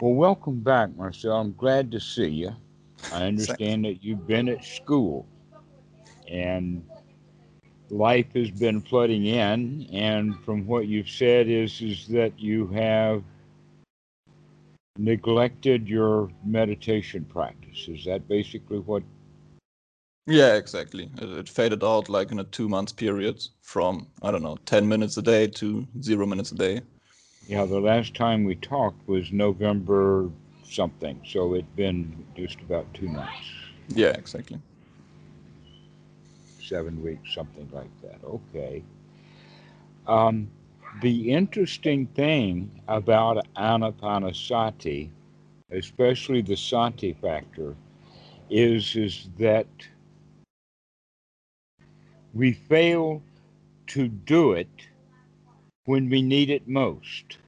Well, welcome back, Marcel. I'm glad to see you. I understand that you've been at school and life has been flooding in. And from what you've said is, is that you have neglected your meditation practice. Is that basically what? Yeah, exactly. It, it faded out like in a two months period from, I don't know, 10 minutes a day to zero minutes a day. Yeah, the last time we talked was November something. So it's been just about two months. Yeah, exactly. Seven weeks, something like that. Okay. Um, the interesting thing about anapanasati, especially the sati factor, is is that we fail to do it when we need it most.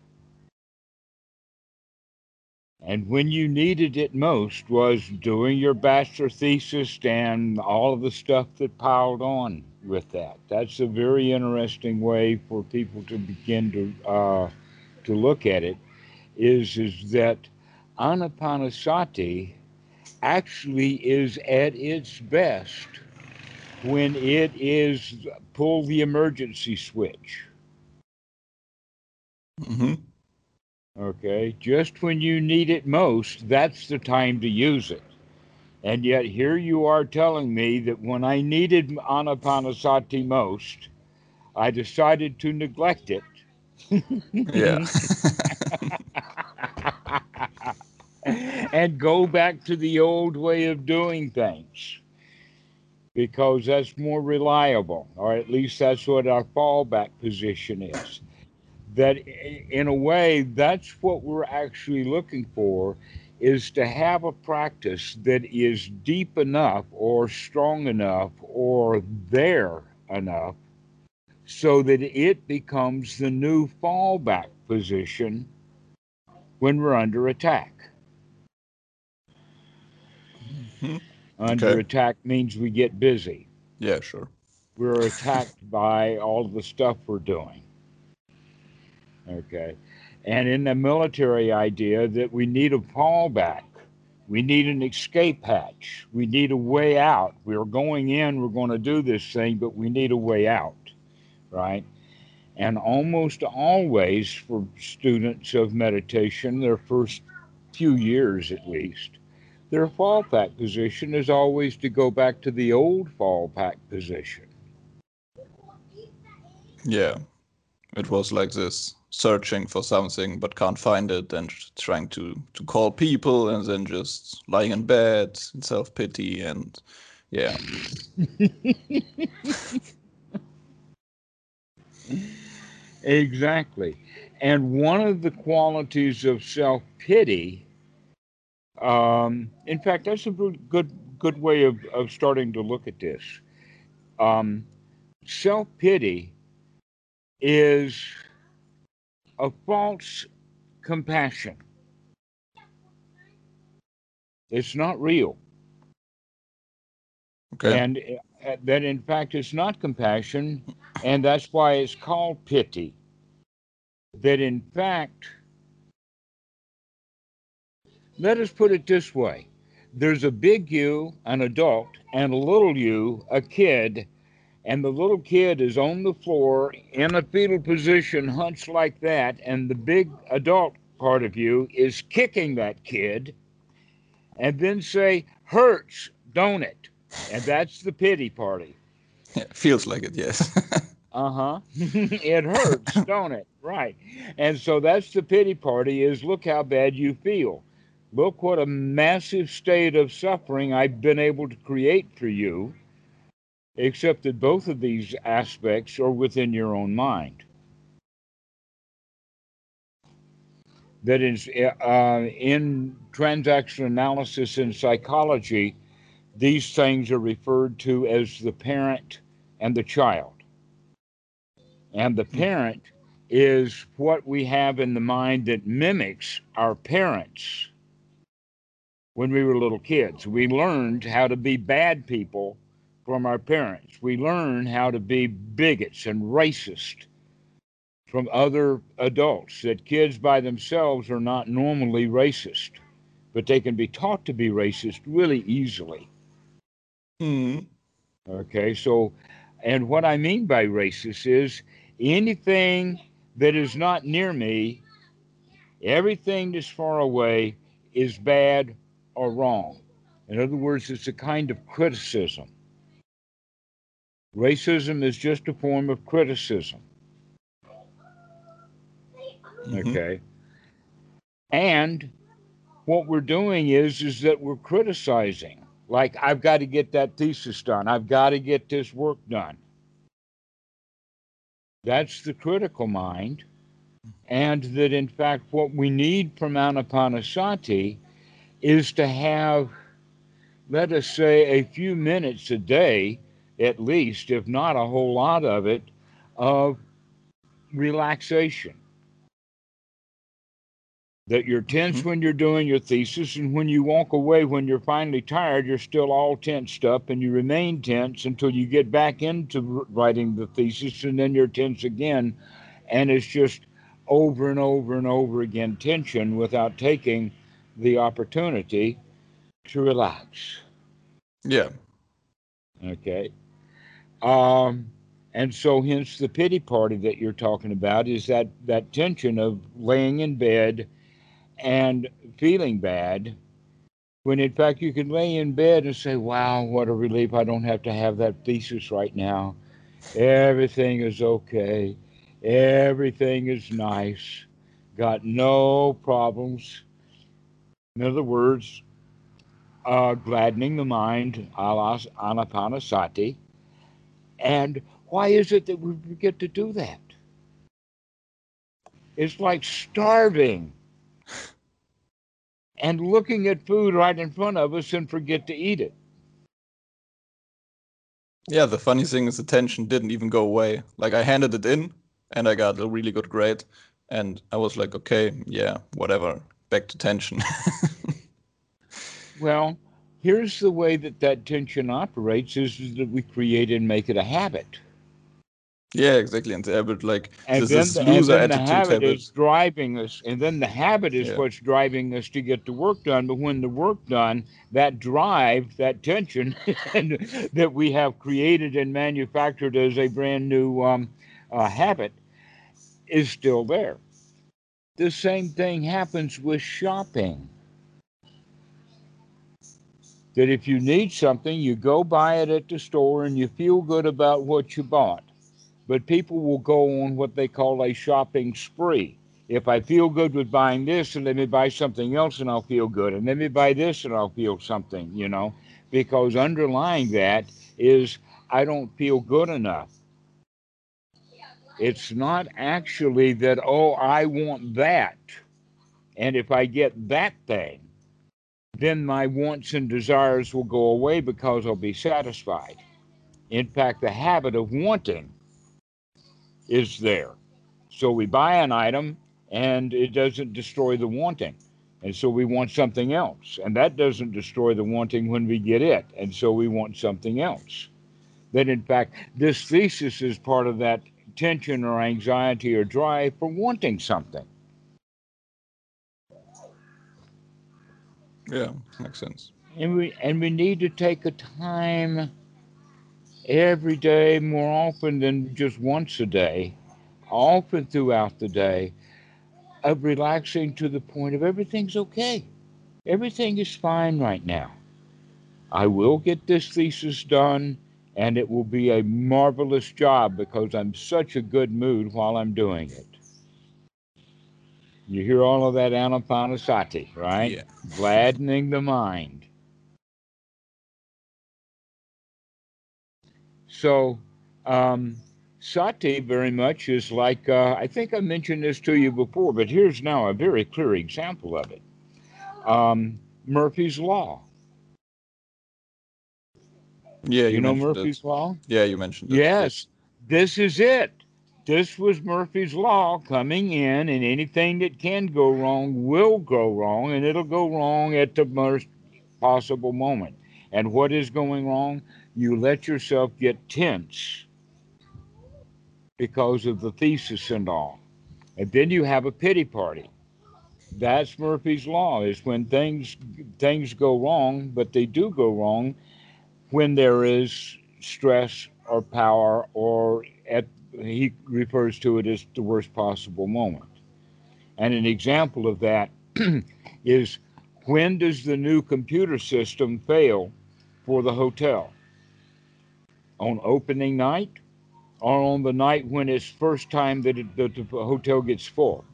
And when you needed it most was doing your bachelor thesis and all of the stuff that piled on with that. That's a very interesting way for people to begin to uh, to look at it. Is is that anapanasati actually is at its best when it is pull the emergency switch. Mm-hmm. Okay, just when you need it most, that's the time to use it. And yet here you are telling me that when I needed anapanasati most, I decided to neglect it. yeah. and go back to the old way of doing things because that's more reliable, or at least that's what our fallback position is that in a way that's what we're actually looking for is to have a practice that is deep enough or strong enough or there enough so that it becomes the new fallback position when we're under attack. Mm-hmm. Under okay. attack means we get busy. Yeah, sure. We're attacked by all the stuff we're doing. Okay. And in the military idea that we need a fallback, we need an escape hatch, we need a way out. We're going in, we're going to do this thing, but we need a way out, right? And almost always for students of meditation, their first few years at least, their fallback position is always to go back to the old fallback position. Yeah, it was like this searching for something but can't find it and trying to to call people and then just lying in bed in self-pity and yeah. Exactly. And one of the qualities of self-pity um, in fact that's a good good way of, of starting to look at this. Um, self-pity is a false compassion. It's not real. Okay. And uh, that, in fact, it's not compassion, and that's why it's called pity. That, in fact, let us put it this way there's a big you, an adult, and a little you, a kid, and the little kid is on the floor in a fetal position, hunched like that, and the big adult part of you is kicking that kid, and then say, hurts, don't it? And that's the pity party. Feels like it, yes. uh huh. it hurts, don't it? Right. And so that's the pity party is look how bad you feel. Look what a massive state of suffering I've been able to create for you except that both of these aspects are within your own mind. That is, uh, in transaction analysis and psychology, these things are referred to as the parent and the child. And the parent is what we have in the mind that mimics our parents when we were little kids. We learned how to be bad people from our parents. We learn how to be bigots and racist from other adults that kids by themselves are not normally racist, but they can be taught to be racist really easily. Hmm. Okay, so, and what I mean by racist is anything that is not near me, everything that's far away is bad or wrong. In other words, it's a kind of criticism. Racism is just a form of criticism. Mhm. Okay. And what we're doing is is that we're criticizing. Like I've got to get that thesis done. I've got to get this work done. That's the critical mind. And that in fact what we need from Anapanasati is to have let us say a few minutes a day at least, if not a whole lot of it, of relaxation that you're tense Mhm. when you're doing your thesis, and when you walk away, when you're finally tired, you're still all tensed up, and you remain tense until you get back into writing the thesis, and then you're tense again, and it's just over and over and over again tension without taking the opportunity to relax. Yeah. Okay. Um, and so hence the pity party that you're talking about is that that tension of laying in bed and feeling bad when in fact you can lay in bed and say, Wow, what a relief. I don't have to have that thesis right now. Everything is okay. Everything is nice. Got no problems. In other words, uh, gladdening the mind, alas, anapanasati. And why is it that we forget to do that? It's like starving and looking at food right in front of us and forget to eat it. Yeah, the funny thing is the tension didn't even go away. Like I handed it in and I got a really good grade. And I was like, okay, yeah, whatever. Back to tension. Well, here's the way that that tension operates is, is that we create and make it a habit. yeah, exactly. And the habit, like, And this then, is the, and loser then the habit habit. is driving us, and then the habit is Yeah. what's driving us to get the work done. But when the work done, that drive, that tension and, that we have created and manufactured as a brand new um, uh, habit is still there. The same thing happens with shopping. That if you need something, you go buy it at the store and you feel good about what you bought but people will go on what they call a shopping spree. If I feel good with buying this, and let me buy something else and I'll feel good, and let me buy this and I'll feel something, you know, because underlying that is I don't feel good enough. It's not actually that, oh, I want that. And if I get that thing, then my wants and desires will go away because I'll be satisfied. In fact, the habit of wanting is there. So we buy an item and it doesn't destroy the wanting. And so we want something else. And that doesn't destroy the wanting when we get it. And so we want something else. That in fact, this thesis is part of that tension or anxiety or drive for wanting something. Yeah, makes sense. And we and we need to take a time every day more often than just once a day, often throughout the day, of relaxing to the point of everything's okay. Everything is fine right now. I will get this thesis done and it will be a marvelous job because I'm such a good mood while I'm doing it. You hear all of that anapanasati, right? Yeah. Gladdening the mind. So, um, sati very much is like, uh, I think I mentioned this to you before, but here's now a very clear example of it um, Murphy's Law. Yeah, you, you know Murphy's it. Law? Yeah, you mentioned it. Yes, this is it. This was Murphy's Law coming in, and anything that can go wrong will go wrong, and it'll go wrong at the most possible moment. And what is going wrong? You let yourself get tense because of the thesis and all. And then you have a pity party. That's Murphy's law is when things things go wrong, but they do go wrong when there is stress or power or at he refers to it as the worst possible moment. And an example of that is when does the new computer system fail for the hotel? On opening night or on the night when it's first time that, it, that the hotel gets full?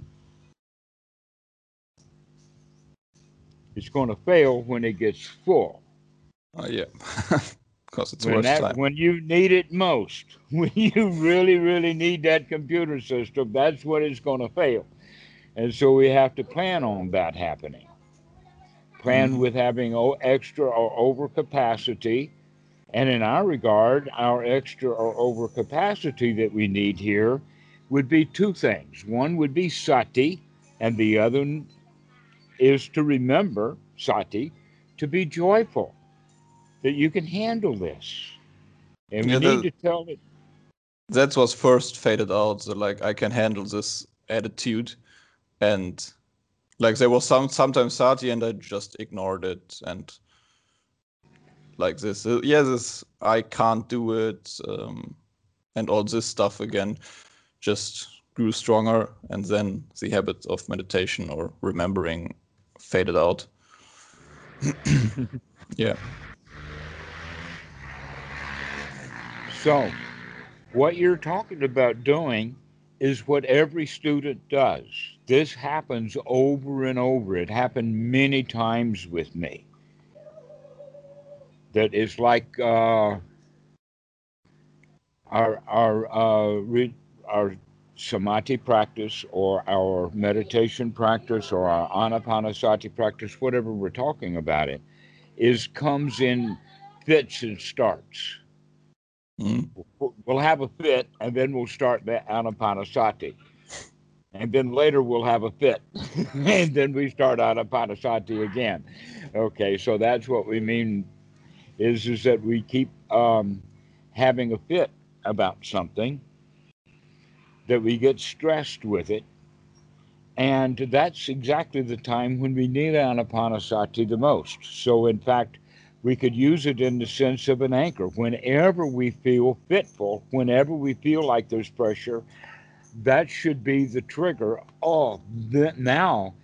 It's going to fail when it gets full. Oh, yeah. Because it's when, worth that, time. when you need it most, when you really, really need that computer system, that's when it's going to fail. And so we have to plan on that happening. Plan Mhm. with having o- extra or over capacity. And in our regard, our extra or over capacity that we need here would be two things. One would be sati, and the other is to remember, sati, to be joyful, that you can handle this. And we need the- to tell it. that was first faded out. So like I can handle this attitude, and like there was some sometimes sati, and I just ignored it and like this. uh, yeah, this I can't do it, um, and all this stuff again, just grew stronger, and then the habit of meditation or remembering faded out. yeah. So, what you're talking about doing is what every student does. This happens over and over. It happened many times with me. That is like uh, our our uh, re- our samadhi practice, or our meditation practice, or our anapanasati practice, whatever we're talking about it, is comes in fits and starts Mm. we'll have a fit and then we'll start the anapanasati. And then later we'll have a fit and then we start anapanasati again. Okay so that's what we mean is is that we keep um, having a fit about something that we get stressed with it and that's exactly the time when we need anapanasati the most. So in fact we could use it in the sense of an anchor. Whenever we feel fitful, whenever we feel like there's pressure, that should be the trigger. Oh, th- now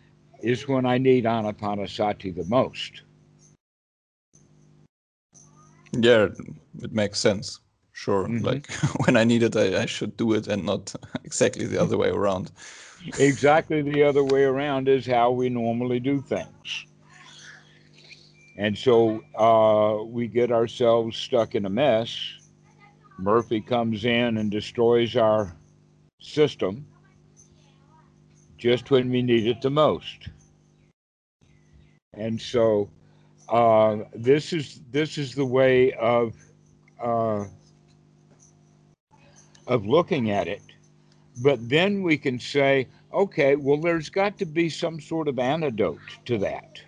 is when I need anapanasati the most. Yeah, it makes sense. Sure. Mhm. Like when I need it, I, I should do it and not exactly the other way around. exactly the other way around is how we normally do things. And so uh, we get ourselves stuck in a mess. Murphy comes in and destroys our system just when we need it the most. And so uh, this is this is the way of uh, of looking at it. But then we can say, okay, well, there's got to be some sort of antidote to that.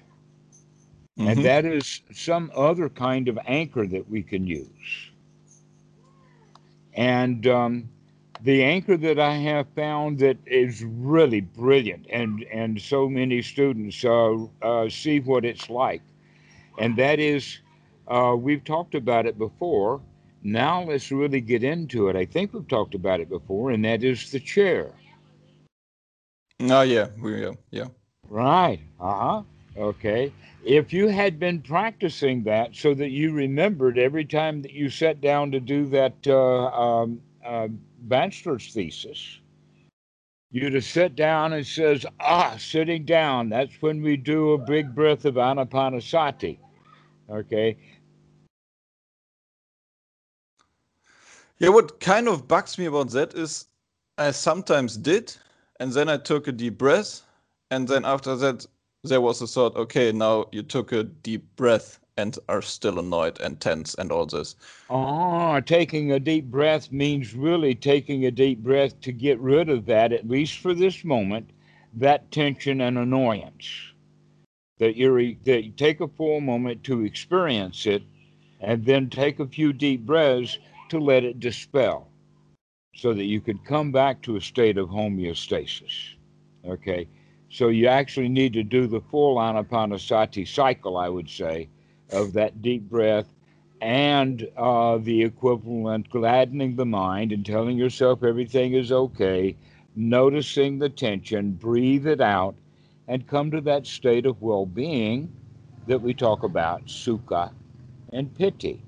Mhm. And that is some other kind of anchor that we can use. And um, the anchor that I have found that is really brilliant, and, and so many students uh, uh, see what it's like. And that is, uh, we've talked about it before. Now let's really get into it. I think we've talked about it before, and that is the chair. Oh yeah, we yeah, yeah. Right. Uh huh. Okay. If you had been practicing that so that you remembered every time that you sat down to do that uh, um, uh, bachelor's thesis, you'd have sat down and says, ah, sitting down. That's when we do a big breath of anapanasati. Okay. Yeah, what kind of bugs me about that is I sometimes did, and then I took a deep breath, and then after that there was a thought, okay, now you took a deep breath and are still annoyed and tense and all this. Ah, taking a deep breath means really taking a deep breath to get rid of that, at least for this moment, that tension and annoyance. That you're that you take a full moment to experience it, and then take a few deep breaths to let it dispel. so that you could come back to a state of homeostasis. Okay, so you actually need to do the full anapanasati cycle, I would say, of that deep breath and uh, the equivalent gladdening the mind and telling yourself everything is okay, noticing the tension, breathe it out, and come to that state of well being that we talk about, sukha and piti.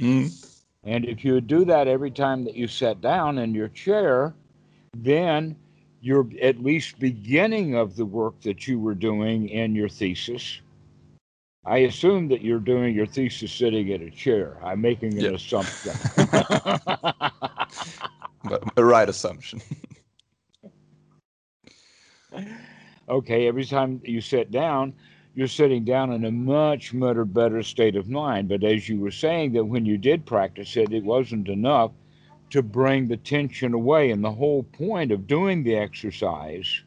Mm. And if you do that every time that you sit down in your chair, then you're at least beginning of the work that you were doing in your thesis. I assume that you're doing your thesis sitting in a chair. I'm making an assumption. but a right assumption. okay, every time you sit down, you're sitting down in a much, much better state of mind. But as you were saying, that when you did practice it, it wasn't enough to bring the tension away. And the whole point of doing the exercise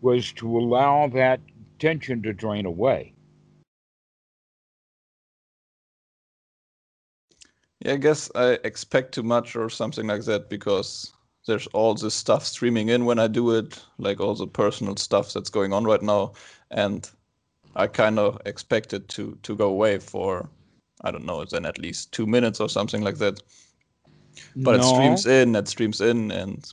was to allow that tension to drain away. Yeah, I guess I expect too much or something like that because there's all this stuff streaming in when I do it, like all the personal stuff that's going on right now. And I kind of expect it to to go away for I don't know, then at least two minutes or something like that. But no. it streams in, it streams in, and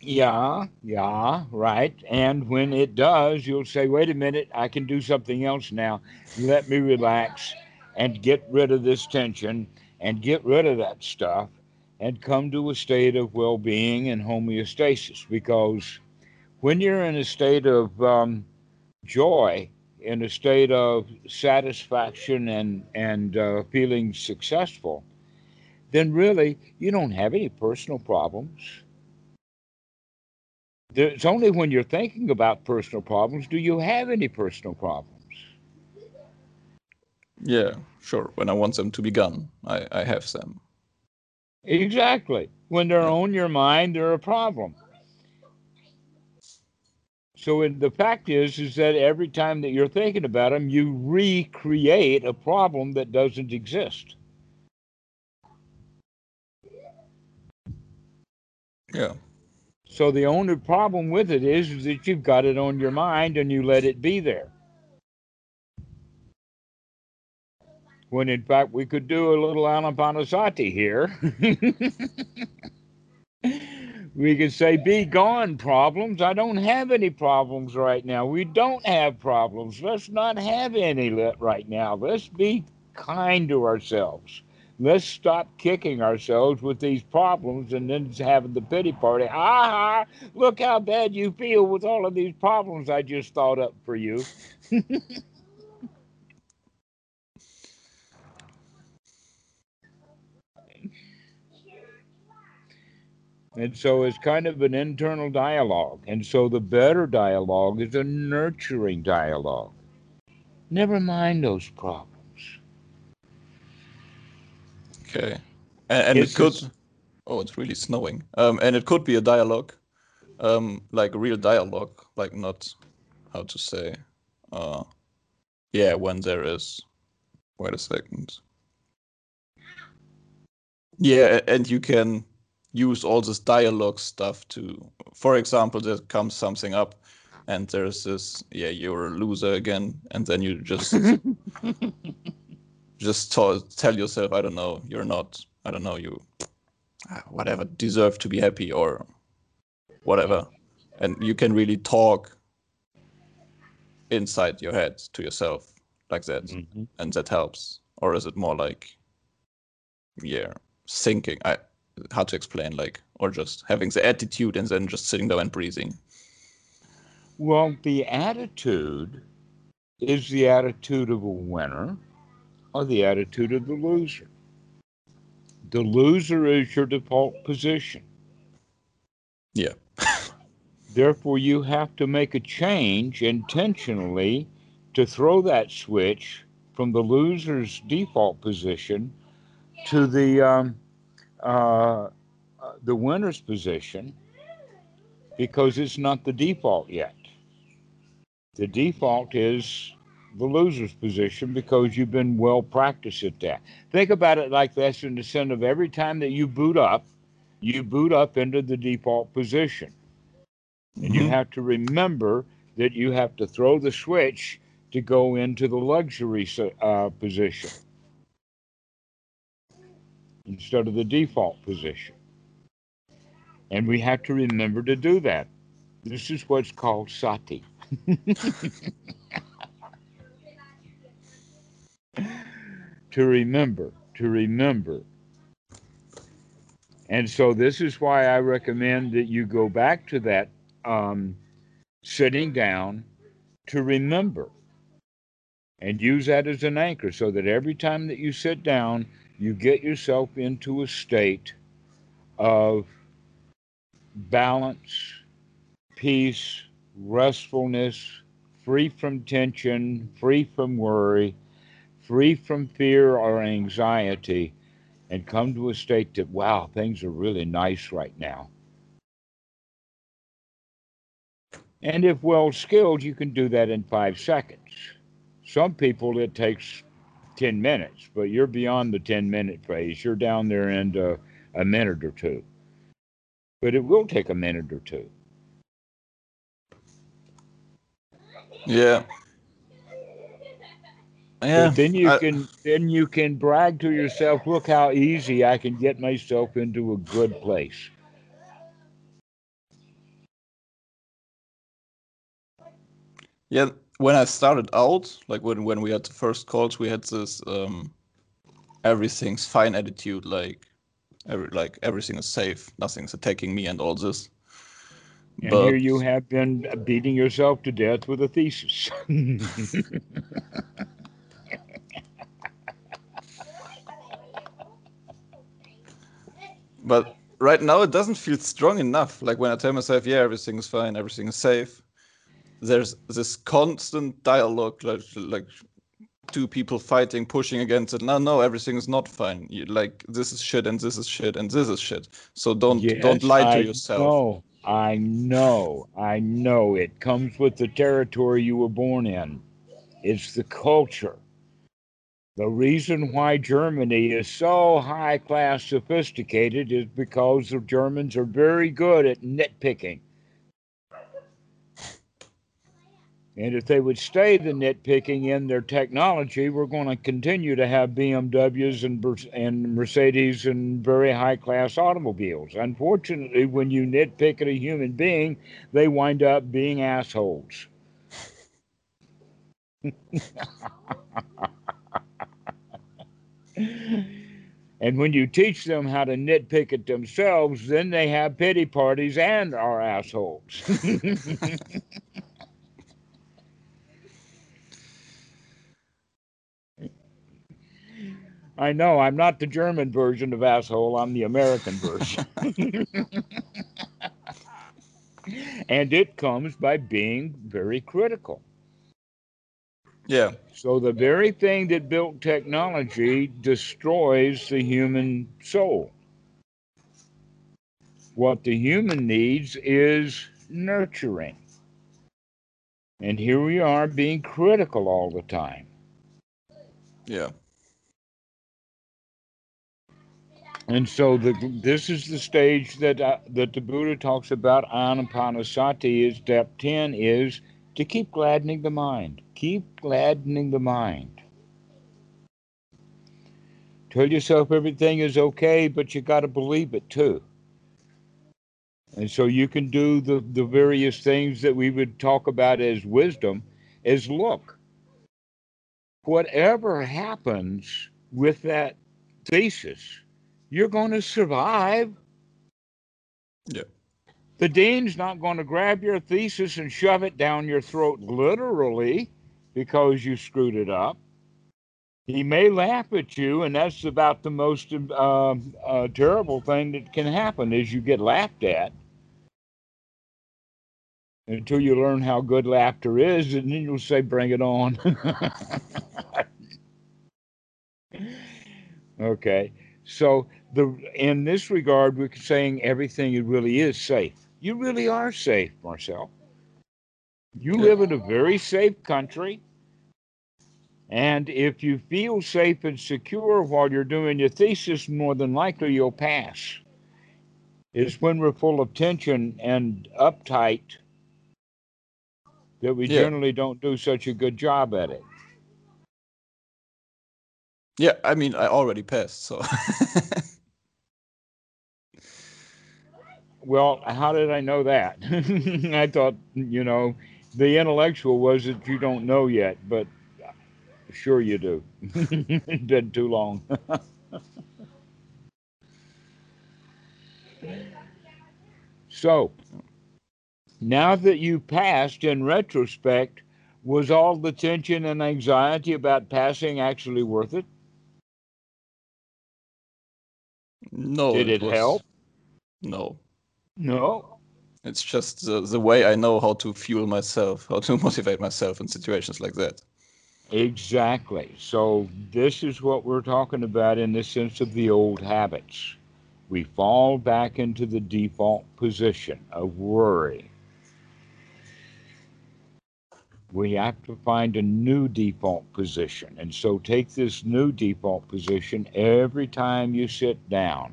yeah, yeah, right. And when it does, you'll say, "Wait a minute, I can do something else now. Let me relax and get rid of this tension and get rid of that stuff." and come to a state of well being and homeostasis. Because when you're in a state of um, joy, in a state of satisfaction and and uh, feeling successful, then really you don't have any personal problems. It's only when you're thinking about personal problems do you have any personal problems. Yeah, sure. When I want them to be gone, I, I have them. Exactly. When they're on your mind, they're a problem. So the fact is, is that every time that you're thinking about them, you recreate a problem that doesn't exist. Yeah. So the only problem with it is, is that you've got it on your mind and you let it be there. When in fact we could do a little anapanasati here. we could say, Be gone, problems. I don't have any problems right now. We don't have problems. Let's not have any right now. Let's be kind to ourselves. Let's stop kicking ourselves with these problems and then having the pity party. Ah, ha, look how bad you feel with all of these problems I just thought up for you. And so it's kind of an internal dialogue. And so the better dialogue is a nurturing dialogue. Never mind those problems. Okay. And, and it could. Oh, it's really snowing. Um, and it could be a dialogue, um, like a real dialogue, like not how to say. Uh, yeah, when there is. Wait a second. Yeah, and you can use all this dialogue stuff to for example there comes something up and there's this yeah you're a loser again and then you just just t- tell yourself i don't know you're not i don't know you ah, whatever deserve to be happy or whatever. And you can really talk inside your head to yourself like that mm-hmm. and that helps. Or is it more like yeah thinking i how to explain like or just having the attitude and then just sitting there and breathing? Well the attitude is the attitude of a winner or the attitude of the loser. The loser is your default position. Yeah. Therefore you have to make a change intentionally to throw that switch from the loser's default position to the um, uh, the winner's position because it's not the default yet. The default is the loser's position because you've been well practiced at that. Think about it like this in the sense of every time that you boot up, you boot up into the default position. And you Mhm. have to remember that you have to throw the switch to go into the luxury uh, position instead of the default position. And we have to remember to do that. This is what's called sati. to remember, to remember. And so this is why I recommend that you go back to that um, sitting down to remember and use that as an anchor so that every time that you sit down, you get yourself into a state of balance, peace, restfulness, free from tension, free from worry, free from fear or anxiety, and come to a state that, wow, things are really nice right now. And if well skilled, you can do that in five seconds. Some people, it takes 10 minutes, but you're beyond the 10 minute phase. You're down there in uh, a minute or two. But it will take a minute or two. Yeah. Yeah. But then you I- can then you can brag to yourself, look how easy I can get myself into a good place. Yeah, when I started out, like when when we had the first calls, we had this um everything's fine attitude, like every like everything is safe, nothing's attacking me and all this. And But here you have been beating yourself to death with a thesis. but right now it doesn't feel strong enough. Like when I tell myself, yeah, everything is fine, everything is safe. There's this constant dialogue, like like two people fighting, pushing against it. No, no, everything is not fine. You, like this is shit, and this is shit, and this is shit. So don't don't Yes, lie to I yourself. know, I know, I know. It comes with the territory you were born in. It's the culture. The reason why Germany is so high class sophisticated is because the Germans are very good at nitpicking. And if they would stay the nitpicking in their technology, we're going to continue to have BMWs and, and Mercedes and very high class automobiles. Unfortunately, when you nitpick at a human being, they wind up being assholes. and when you teach them how to nitpick at themselves, then they have pity parties and are assholes. I know I'm not the German version of asshole, I'm the American version. and it comes by being very critical. Yeah, So the very thing that built technology destroys the human soul. What the human needs is nurturing. And here we are being critical all the time. yeah, And so the, this is the stage that uh, that the Buddha talks about. Anapanasati is step ten is to keep gladdening the mind. Keep gladdening the mind. Tell yourself everything is okay, but you got to believe it too. And so you can do the, the various things that we would talk about as wisdom is look, whatever happens with that thesis, you're going to survive. Yeah. The dean's not going to grab your thesis and shove it down your throat literally because you screwed it up. He may laugh at you, and that's about the most um, uh, terrible thing that can happen is you get laughed at until you learn how good laughter is, and then you'll say, "Bring it on." okay, so the in this regard, we're saying everything really is safe. You really are safe, Marcel. You live in a very safe country. And if you feel safe and secure while you're doing your thesis, more than likely you'll pass. It's when we're full of tension and uptight that we Yeah. generally don't do such a good job at it. Yeah, I mean, I already passed, so. Well, how did I know that? I thought, you know, the intellectual was that you don't know yet, but uh, sure you do. it been too long. so, now that you passed in retrospect, was all the tension and anxiety about passing actually worth it? no. Did it was- help? No. No. It's just the, the way I know how to fuel myself, how to motivate myself in situations like that. Exactly. So, this is what we're talking about in the sense of the old habits. We fall back into the default position of worry. We have to find a new default position. And so, take this new default position every time you sit down.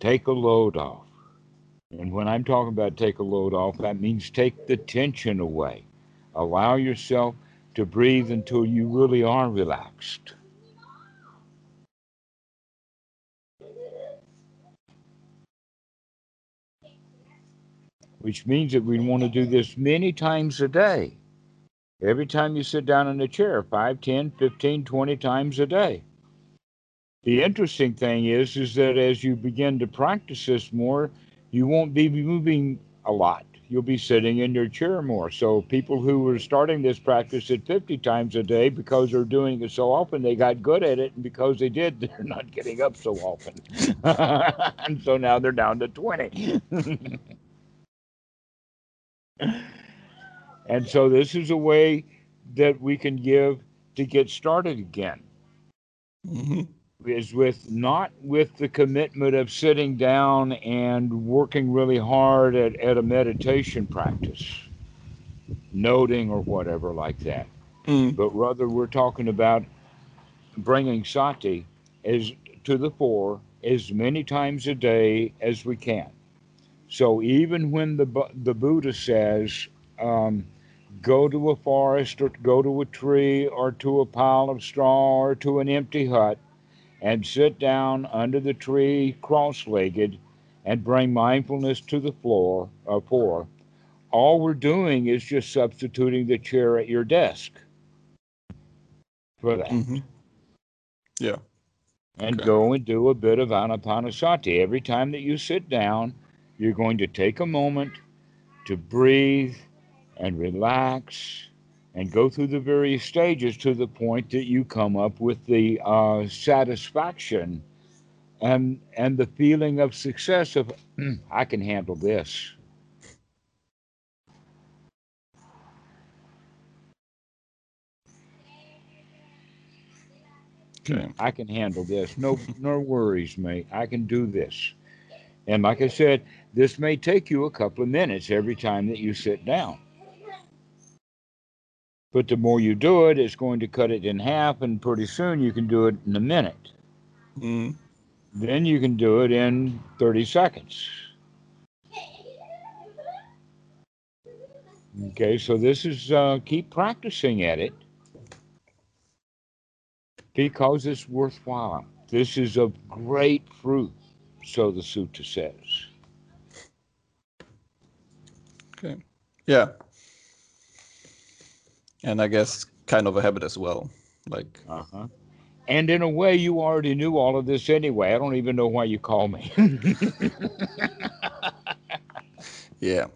Take a load off. And when I'm talking about take a load off, that means take the tension away. Allow yourself to breathe until you really are relaxed. Which means that we want to do this many times a day. Every time you sit down in a chair, 5, 10, 15, 20 times a day. The interesting thing is is that as you begin to practice this more, you won't be moving a lot. You'll be sitting in your chair more. So people who were starting this practice at 50 times a day because they're doing it so often, they got good at it, and because they did, they're not getting up so often. and so now they're down to 20. and so this is a way that we can give to get started again hmm is with not with the commitment of sitting down and working really hard at, at a meditation practice, noting or whatever like that, Mm. but rather we're talking about bringing sati as to the fore as many times a day as we can. So even when the the Buddha says, um, "Go to a forest or go to a tree or to a pile of straw or to an empty hut." And sit down under the tree cross-legged and bring mindfulness to the floor or floor all we're doing is just substituting the chair at your desk for that hmm Yeah. and okay. go and do a bit of anapanasati every time that you sit down you're going to take a moment to breathe and relax and go through the various stages to the point that you come up with the uh, satisfaction and and the feeling of success of "Hmm, I can handle this. Okay. I can handle this. No no worries, mate. I can do this. And like I said, this may take you a couple of minutes every time that you sit down. But the more you do it, it's going to cut it in half, and pretty soon you can do it in a minute. Mm. Then you can do it in 30 seconds. Okay, so this is uh, keep practicing at it because it's worthwhile. This is of great fruit, so the sutta says. Okay. Yeah. And I guess kind of a habit as well. Like, Uh-huh. And in a way, you already knew all of this anyway. I don't even know why you call me. yeah.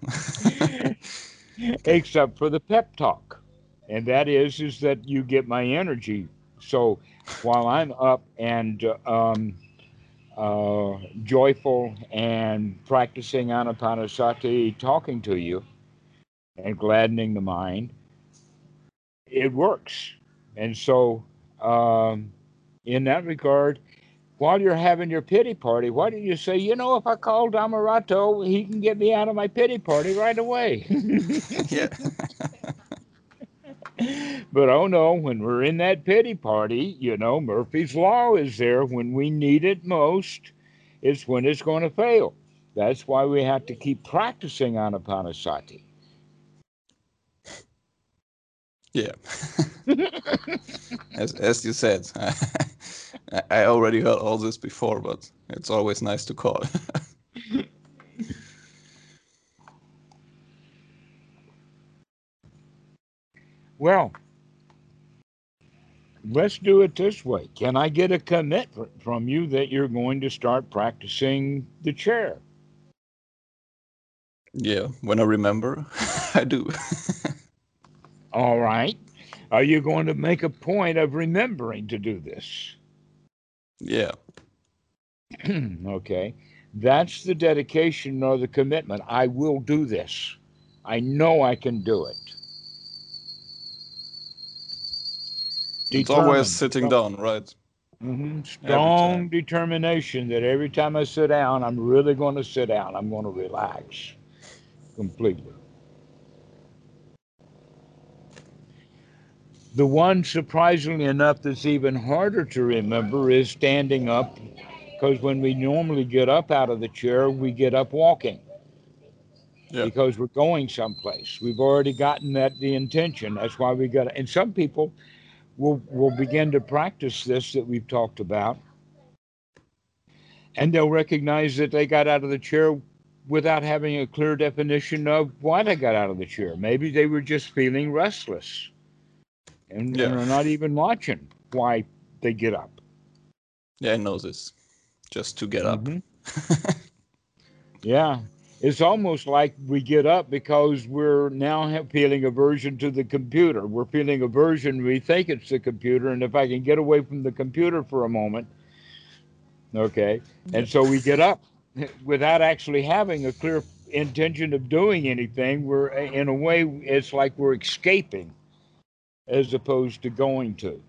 except for the pep talk and that is is that you get my energy so while i'm up and um, uh, joyful and practicing anapanasati talking to you and gladdening the mind it works and so um, in that regard while you're having your pity party, why don't you say, you know, if I call Dhammarato, he can get me out of my pity party right away? yeah. But oh no, when we're in that pity party, you know, Murphy's Law is there when we need it most, it's when it's going to fail. That's why we have to keep practicing Anapanasati. Yeah. as, as you said, I already heard all this before, but it's always nice to call. well, let's do it this way. Can I get a commitment from you that you're going to start practicing the chair? Yeah, when I remember, I do. All right. Are you going to make a point of remembering to do this? Yeah. okay. That's the dedication or the commitment. I will do this. I know I can do it. It's always sitting down, right? Mm-hmm. Strong determination that every time I sit down, I'm really going to sit down. I'm going to relax completely. The one, surprisingly enough, that's even harder to remember is standing up, because when we normally get up out of the chair, we get up walking. Yeah. Because we're going someplace. We've already gotten that the intention. That's why we got. And some people will will begin to practice this that we've talked about, and they'll recognize that they got out of the chair without having a clear definition of why they got out of the chair. Maybe they were just feeling restless and, yeah. and are not even watching why they get up. Yeah, I know this. Just to get mm-hmm. up. yeah. It's almost like we get up because we're now feeling aversion to the computer. We're feeling aversion. We think it's the computer. And if I can get away from the computer for a moment, okay. And so we get up without actually having a clear intention of doing anything. We're, in a way, it's like we're escaping as opposed to going to.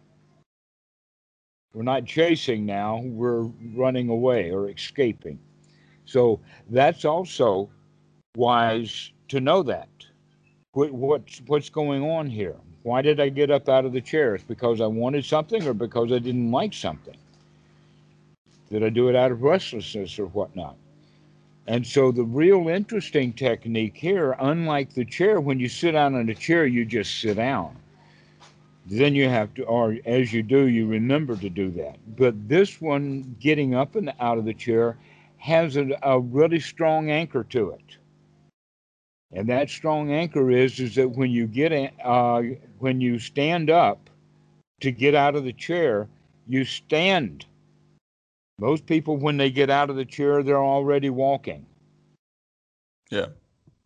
We're not chasing now, we're running away or escaping. So that's also wise to know that. What, what's, what's going on here? Why did I get up out of the chair? It's because I wanted something or because I didn't like something? Did I do it out of restlessness or whatnot? And so the real interesting technique here, unlike the chair, when you sit down in a chair, you just sit down then you have to, or as you do, you remember to do that. But this one, getting up and out of the chair, has a, a really strong anchor to it. And that strong anchor is is that when you get uh, when you stand up to get out of the chair, you stand. Most people, when they get out of the chair, they're already walking. Yeah,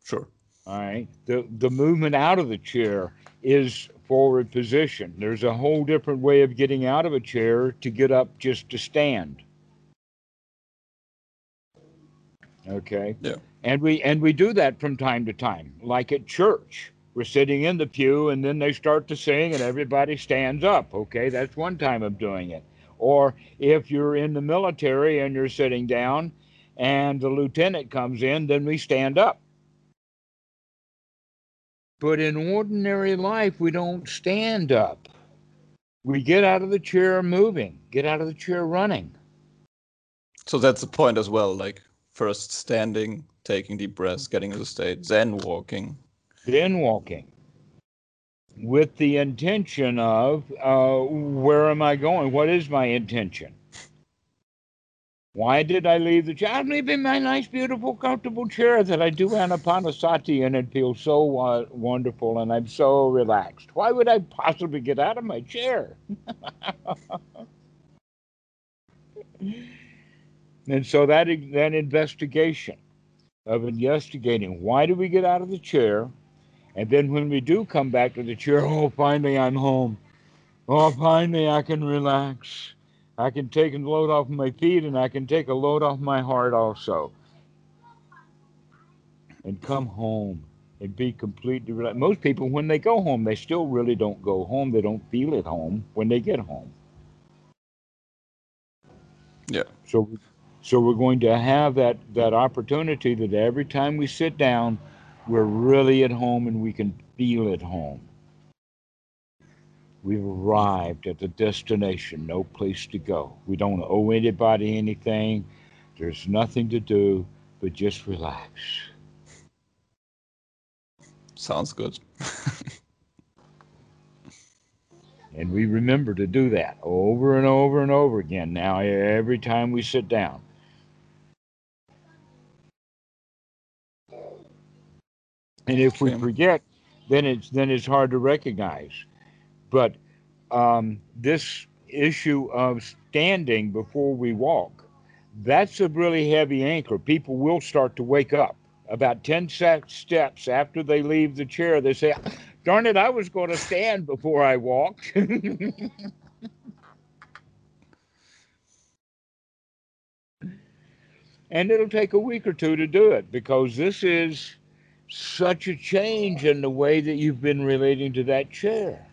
sure. All right. The the movement out of the chair is forward position. There's a whole different way of getting out of a chair to get up just to stand. Okay. Yeah. And we and we do that from time to time, like at church. We're sitting in the pew and then they start to sing and everybody stands up. Okay, that's one time of doing it. Or if you're in the military and you're sitting down and the lieutenant comes in, then we stand up. But in ordinary life, we don't stand up. We get out of the chair moving, get out of the chair running. So that's the point as well. Like first standing, taking deep breaths, getting into the state, then walking. Then walking. With the intention of uh, where am I going? What is my intention? Why did I leave the chair? I'm leaving my nice, beautiful, comfortable chair that I do anapanasati and it feels so uh, wonderful and I'm so relaxed. Why would I possibly get out of my chair? and so that that investigation of investigating why do we get out of the chair, and then when we do come back to the chair, oh, finally I'm home. Oh, finally I can relax. I can take a load off my feet and I can take a load off my heart also. And come home and be completely relaxed. Most people, when they go home, they still really don't go home. They don't feel at home when they get home. Yeah. So, so we're going to have that that opportunity that every time we sit down, we're really at home and we can feel at home. We've arrived at the destination, no place to go. We don't owe anybody anything. There's nothing to do but just relax. Sounds good. and we remember to do that over and over and over again now, every time we sit down. And if we forget, then it's then it's hard to recognize. But um, this issue of standing before we walk, that's a really heavy anchor. People will start to wake up. About 10 steps after they leave the chair, they say, Darn it, I was going to stand before I walked. and it'll take a week or two to do it because this is such a change in the way that you've been relating to that chair.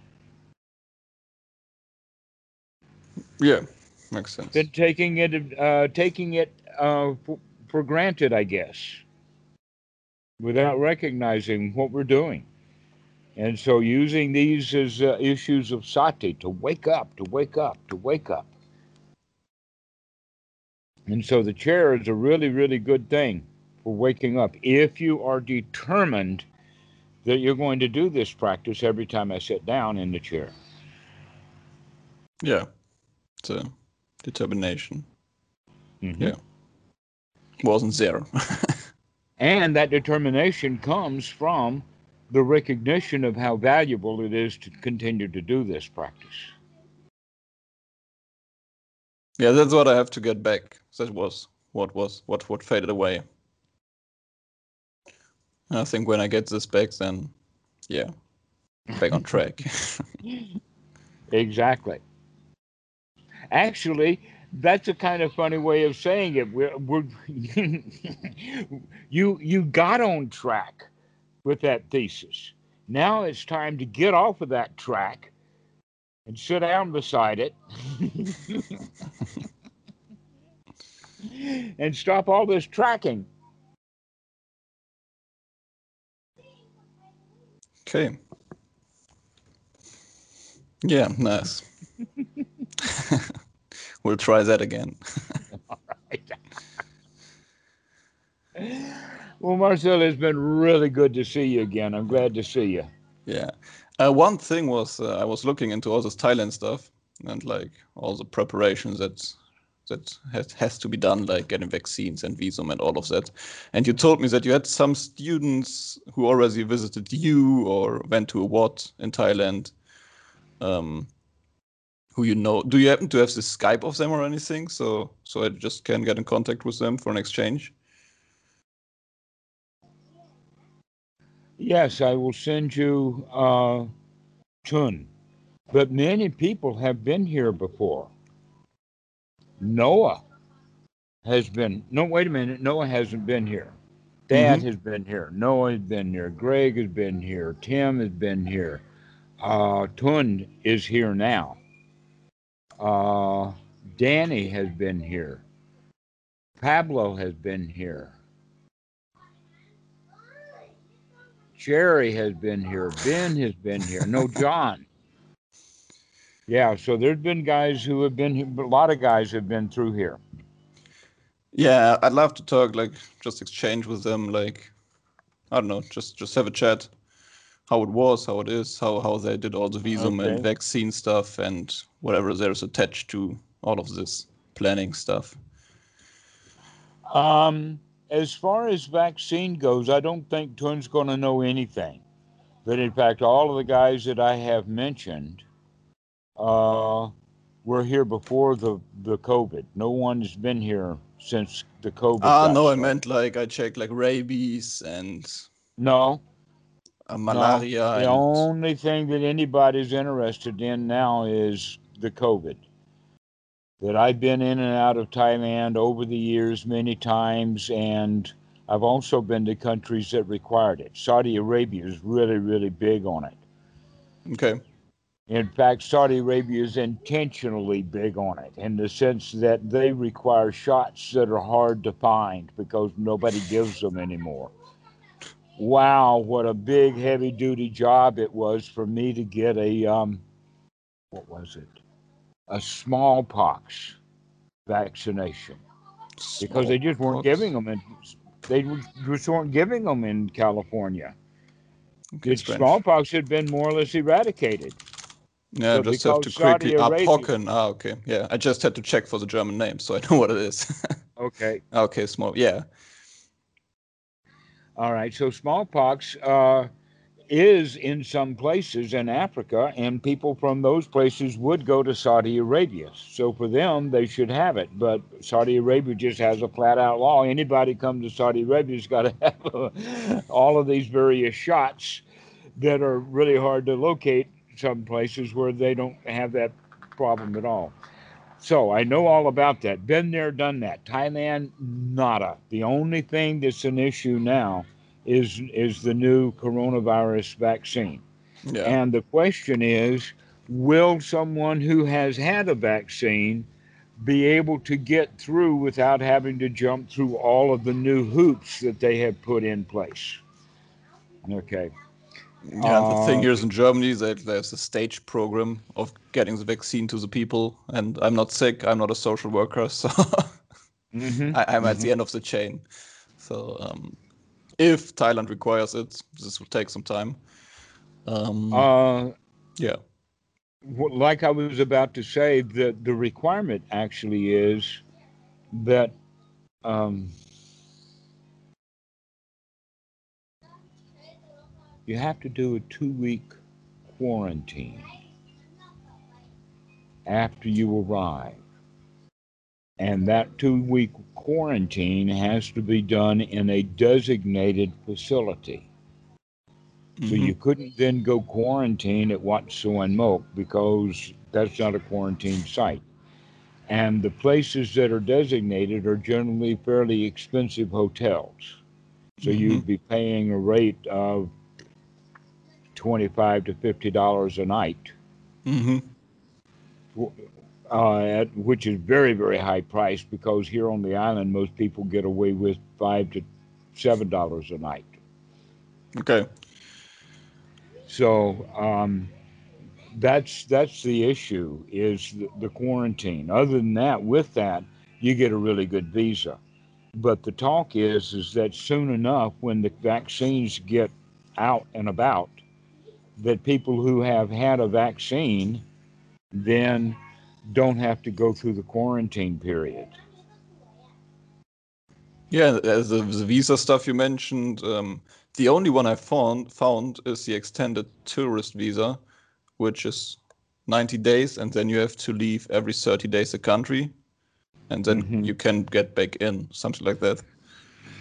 Yeah, makes sense. Then taking it, uh, taking it uh, for, for granted, I guess, without recognizing what we're doing. And so using these as uh, issues of sati to wake up, to wake up, to wake up. And so the chair is a really, really good thing for waking up if you are determined that you're going to do this practice every time I sit down in the chair. Yeah, it's a determination. Mm-hmm. Yeah, wasn't there. and that determination comes from the recognition of how valuable it is to continue to do this practice. Yeah, that's what I have to get back. That was what was what what faded away. And I think when I get this back, then yeah, back on track. exactly. Actually, that's a kind of funny way of saying it. We're, we're you you got on track with that thesis. Now it's time to get off of that track and sit down beside it and stop all this tracking. Okay. Yeah, nice. we'll try that again. all right. Well, Marcel, it's been really good to see you again. I'm glad to see you. Yeah. Uh, one thing was uh, I was looking into all this Thailand stuff and like all the preparations that that has, has to be done, like getting vaccines and visum and all of that. And you told me that you had some students who already visited you or went to a wat in Thailand. Um, who you know? Do you happen to have the Skype of them or anything? So so I just can get in contact with them for an exchange. Yes, I will send you uh, Tun. But many people have been here before. Noah has been, no, wait a minute. Noah hasn't been here. Dad mm-hmm. has been here. Noah has been here. Greg has been here. Tim has been here. Uh, Tun is here now. Uh, Danny has been here. Pablo has been here. Jerry has been here. Ben has been here. No, John. Yeah, so there's been guys who have been here, a lot of guys have been through here. Yeah, I'd love to talk, like, just exchange with them, like, I don't know, just just have a chat, how it was, how it is, how how they did all the visum okay. and vaccine stuff, and whatever there's attached to all of this planning stuff. Um, as far as vaccine goes, I don't think Tun's going to know anything. But in fact, all of the guys that I have mentioned uh, were here before the, the COVID. No one's been here since the COVID. Ah, no, started. I meant like I checked like rabies and. No. Uh, malaria. No, the and... only thing that anybody's interested in now is the COVID that I've been in and out of Thailand over the years many times, and I've also been to countries that required it. Saudi Arabia is really, really big on it. Okay. In fact, Saudi Arabia is intentionally big on it in the sense that they require shots that are hard to find because nobody gives them anymore. Wow, what a big, heavy duty job it was for me to get a um, what was it? A smallpox vaccination because they just weren't giving them in they just weren't giving them in California. Okay, smallpox had been more or less eradicated. Yeah, So just have to quickly. Arabia- Ah, okay. Yeah, I just had to check for the German name, so I know what it is. Okay. okay, small. Yeah. All right. So smallpox uh, is in some places in Africa, and people from those places would go to Saudi Arabia. So for them, they should have it. But Saudi Arabia just has a flat out law. Anybody come to Saudi Arabia's got to have uh, all of these various shots that are really hard to locate. Some places where they don't have that problem at all. So I know all about that. Been there, done that. Thailand, nada. The only thing that's an issue now is is the new coronavirus vaccine. Yeah. And the question is, will someone who has had a vaccine be able to get through without having to jump through all of the new hoops that they have put in place? Okay. Yeah, the thing Uh, here is in Germany that there's a stage program of getting the vaccine to the people, and I'm not sick. I'm not a social worker, so Mhm. I, I'm at the end of the chain. So um, if Thailand requires it, this will take some time. Um, Uh, yeah. Well, like I was about to say, the the requirement actually is that um, you have to do a two week quarantine after you arrive, and that two week quarantine has to be done in a designated facility. So Mhm. you couldn't then go quarantine at Wat Suan Mokkh because that's not a quarantine site. And the places that are designated are generally fairly expensive hotels. So you'd be paying a rate of twenty-five to fifty dollars a night, Mhm. uh, at, which is very very high price because here on the island most people get away with five to seven dollars a night. Okay. So um, that's that's the issue is the, the quarantine. Other than that, with that, you get a really good visa. But the talk is is that soon enough, when the vaccines get out and about, that people who have had a vaccine then don't have to go through the quarantine period. Yeah, as the, the visa stuff you mentioned, um, the only one I found found is the extended tourist visa, which is 90 days, and then you have to leave every 30 days a country, and then Mhm. you can get back in, something like that.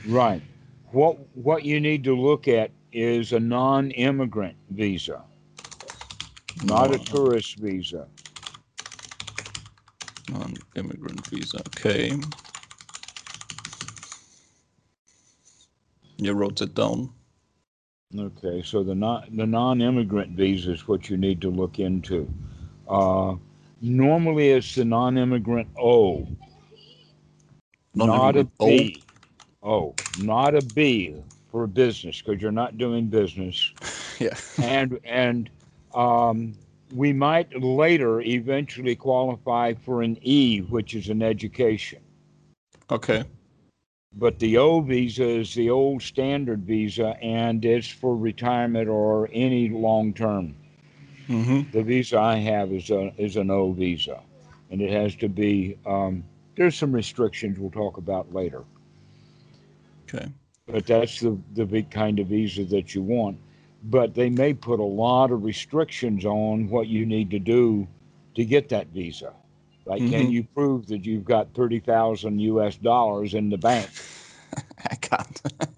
Right. What what you need to look at is a non-immigrant visa, not a tourist visa. Non-immigrant visa. Okay. You wrote it down. Okay, so the non the non-immigrant visa is what you need to look into. Uh, normally, it's the non-immigrant O, not a O? B. O, not a B for business because you're not doing business. Yeah. and and um, we might later eventually qualify for an E, which is an education. Okay. But the O visa is the old standard visa, and it's for retirement or any long term. Mm-hmm. The visa I have is a is an O visa, and it has to be. Um, there's some restrictions we'll talk about later, Okay. But that's the the big kind of visa that you want. But they may put a lot of restrictions on what you need to do to get that visa. Like, can Mhm. you prove that you've got thirty thousand U.S. dollars in the bank? I can't.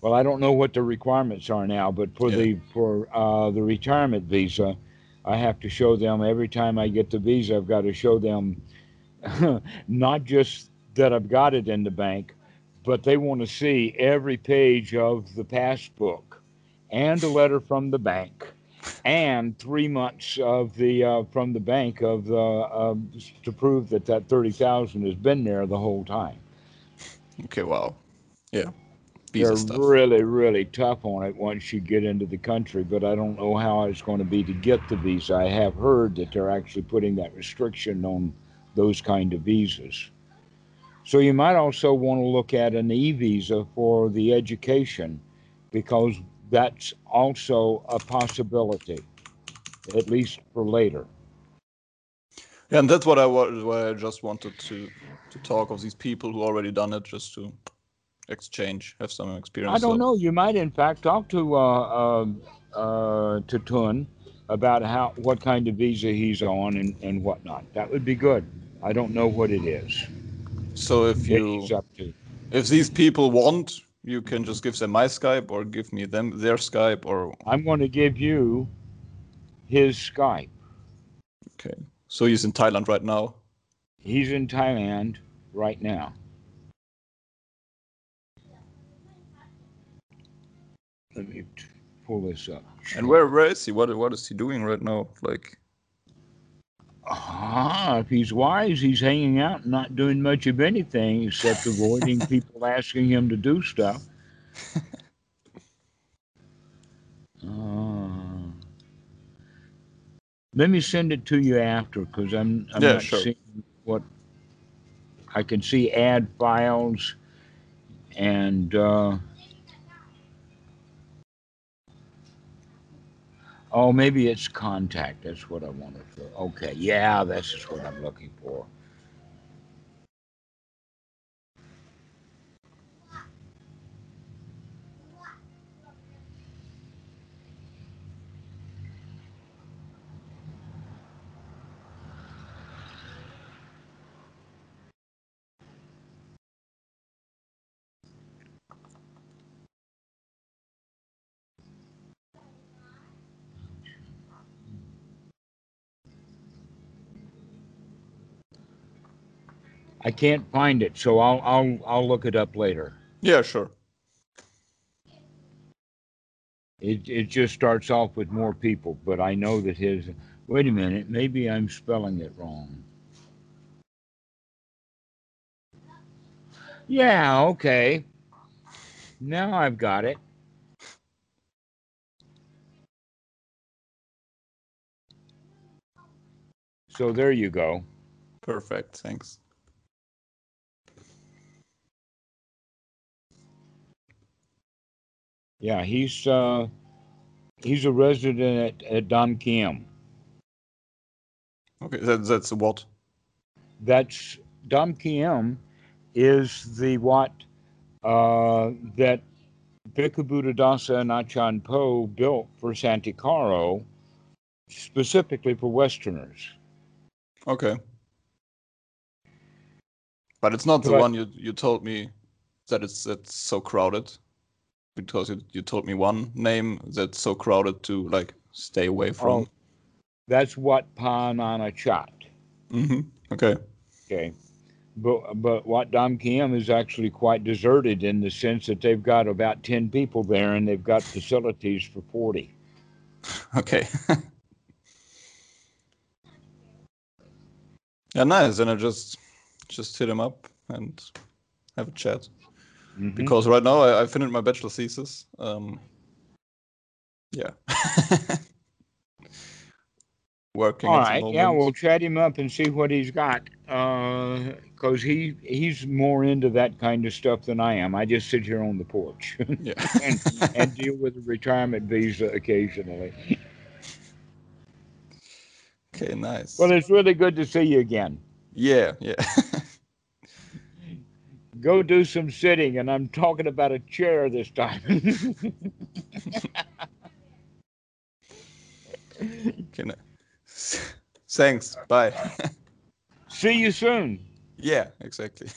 Well, I don't know what the requirements are now, but for Yeah. the for uh, the retirement visa, I have to show them every time I get the visa. I've got to show them not just that I've got it in the bank, but they want to see every page of the passbook and a letter from the bank and three months of the uh, from the bank of the uh, to prove that that thirty thousand has been there the whole time. okay. Wow. Yeah. visa They're stuff. really, really tough on it once you get into the country, but I don't know how it's going to be to get the visa. I have heard that they're actually putting that restriction on those kind of visas. So you might also want to look at an e visa for the education because that's also a possibility, at least for later. Yeah, and that's what I why I just wanted to to talk of these people who already done it, just to exchange, have some experience. I don't know. You might, in fact, talk to uh, um uh, to Tun about how what kind of visa he's on and, and whatnot. That would be good. I don't know what it is. So if you It's up to. if these people want, you can just give them my Skype or give me them their Skype or I'm going to give you his Skype. okay. So he's in Thailand right now. He's in Thailand right now. Let me pull this up. And where where is he? What what is he doing right now? Like Ah, if he's wise, he's hanging out and not doing much of anything except avoiding people asking him to do stuff. Uh, let me send it to you after because I'm, I'm Yeah, not sure. seeing what I can see add files and uh, oh maybe it's contact. That's what I wanted okay yeah this is what I'm looking for I can't find it so I'll I'll I'll look it up later yeah, sure. It it just starts off with more people, but I know that his. Wait a minute, maybe I'm spelling it wrong. Yeah, okay. Now I've got it. So there you go. Perfect. Thanks. Yeah, he's uh he's a resident at, at Don Kim. Okay, that, that's what. that's Dom Kiem is the what uh, that Bhikkhu and Achan Po built for Santikaro, specifically for Westerners. Okay. But it's not the one you you told me that it's it's so crowded. Because you, you told me one name that's so crowded to like stay away from. Oh. That's Wat Pah Nanachat. hmm Okay. Okay. But but Wat Dam Kiem is actually quite deserted in the sense that they've got about ten people there and they've got facilities for forty. Okay. yeah, nice. And I just just hit him up and have a chat. Mhm. Because right now I, I finished my bachelor thesis. Um, yeah. Working All the right, yeah, we'll chat him up and see what he's got. Because he he's more into that kind of stuff than I am. I just sit here on the porch yeah. and, and deal with a retirement visa occasionally. okay, nice. Well, it's really good to see you again. yeah, yeah. Go do some sitting, and I'm talking about a chair this time. okay, ni- Thanks. Bye. see you soon. yeah, exactly.